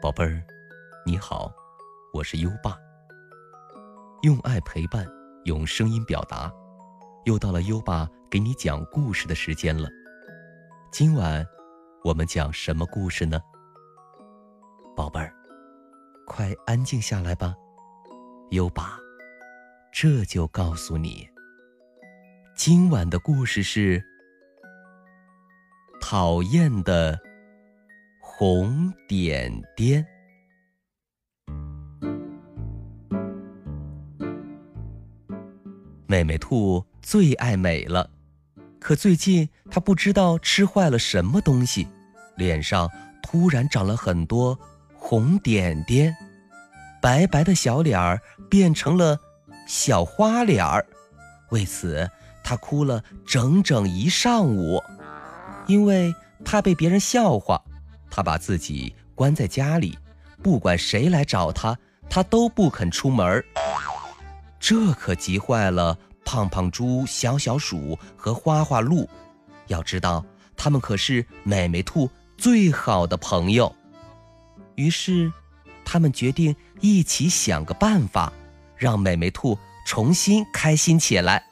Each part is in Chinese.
宝贝儿，你好，我是优爸。用爱陪伴，用声音表达，又到了优爸给你讲故事的时间了。今晚我们讲什么故事呢？宝贝儿，快安静下来吧，优爸这就告诉你。今晚的故事是讨厌的红点点。美美兔最爱美了，可最近它不知道吃坏了什么东西，脸上突然长了很多红点点，白白的小脸儿变成了小花脸儿，为此。他哭了整整一上午，因为怕被别人笑话，他把自己关在家里，不管谁来找他，他都不肯出门。这可急坏了胖胖猪、小小鼠和花花鹿。要知道，他们可是美美兔最好的朋友。于是，他们决定一起想个办法，让美美兔重新开心起来。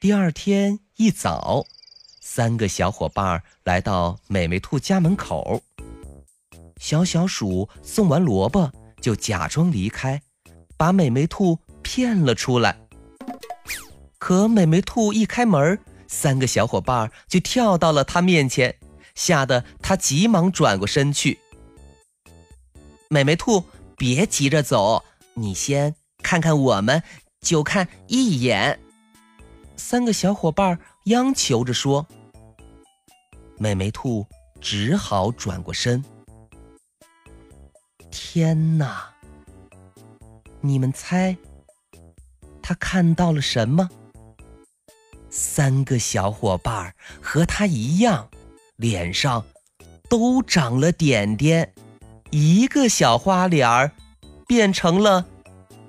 第二天一早，三个小伙伴来到美美兔家门口。小小鼠送完萝卜，就假装离开，把美美兔骗了出来。可美美兔一开门，三个小伙伴就跳到了他面前，吓得他急忙转过身去。美美兔，别急着走，你先看看我们，就看一眼。三个小伙伴央求着说：“美眉兔只好转过身。”天哪！你们猜，他看到了什么？三个小伙伴和他一样，脸上都长了点点，一个小花脸儿变成了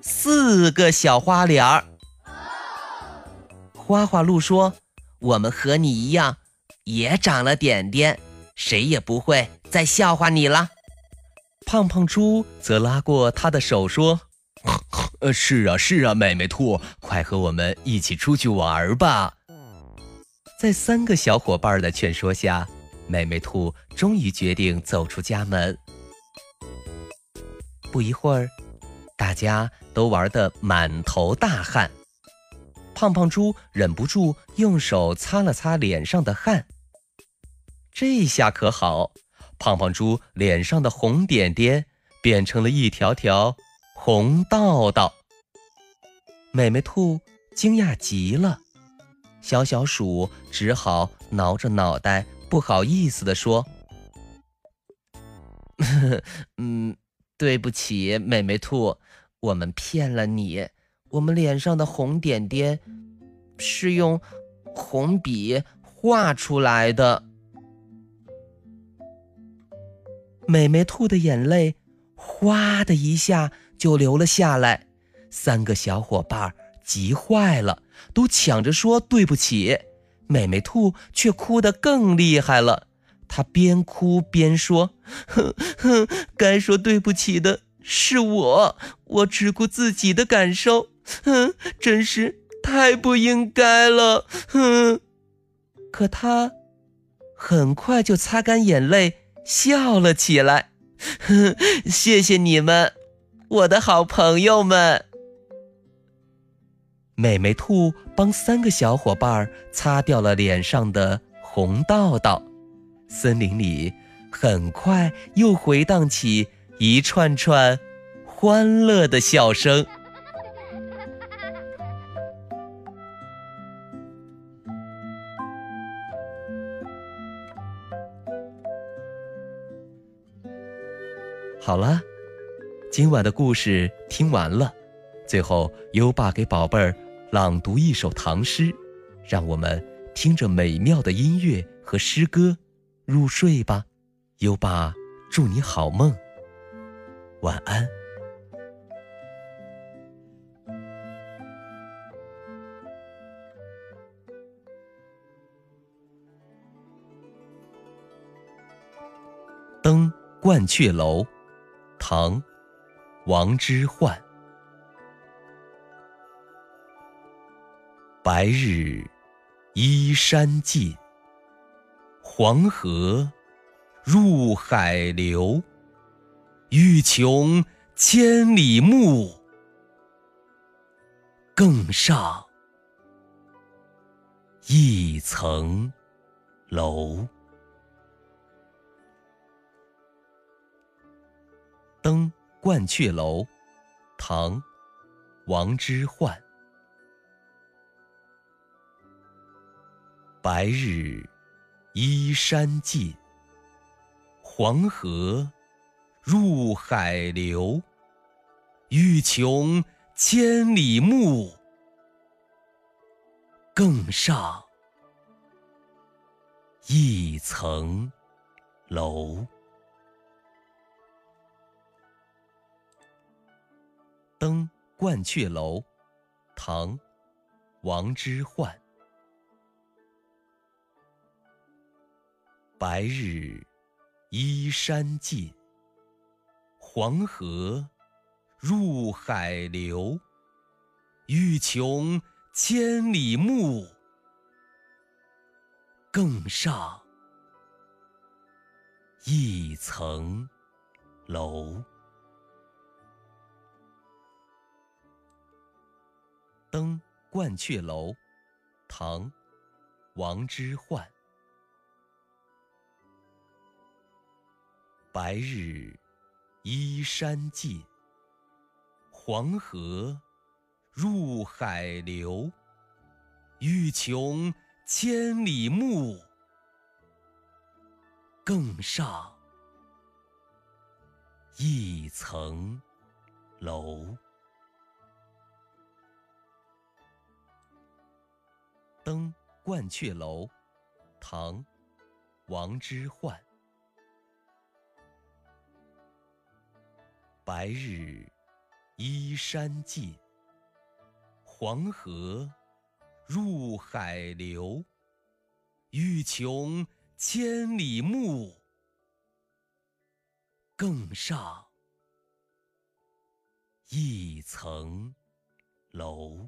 四个小花脸儿。花花鹿说：“我们和你一样，也长了点点，谁也不会再笑话你了。”胖胖猪则拉过他的手说：“呃，是啊，是啊，美美兔，快和我们一起出去玩吧。”在三个小伙伴的劝说下，美美兔终于决定走出家门。不一会儿，大家都玩得满头大汗。胖胖猪忍不住用手擦了擦脸上的汗，这下可好，胖胖猪脸上的红点点变成了一条条红道道。美美兔惊讶极了，小小鼠只好挠着脑袋，不好意思地说：“ 嗯，对不起，美美兔，我们骗了你。”我们脸上的红点点是用红笔画出来的。美美兔的眼泪哗的一下就流了下来，三个小伙伴急坏了，都抢着说对不起。美美兔却哭得更厉害了，她边哭边说：“哼哼，该说对不起的是我，我只顾自己的感受。”哼，真是太不应该了。哼，可他很快就擦干眼泪，笑了起来。哼，谢谢你们，我的好朋友们。美美兔帮三个小伙伴擦掉了脸上的红道道，森林里很快又回荡起一串串欢乐的笑声。好了今晚的故事听完了。最后优爸给宝贝儿朗读一首唐诗让我们听着美妙的音乐和诗歌入睡吧。优爸祝你好梦晚安。登鹳雀楼唐·王之涣。白日依山尽，黄河入海流。欲穷千里目，更上一层楼。《登鹳雀楼》唐·王之涣。白日依山尽，黄河入海流。欲穷千里目，更上一层楼。《登鹳雀楼》唐·王之涣。白日依山尽，黄河入海流。欲穷千里目，更上一层楼。《登鹳雀楼》唐·王之涣。白日依山尽，黄河入海流。欲穷千里目，更上一层楼。《登鹳雀楼》唐·王之涣。白日依山尽，黄河入海流。欲穷千里目，更上一层楼。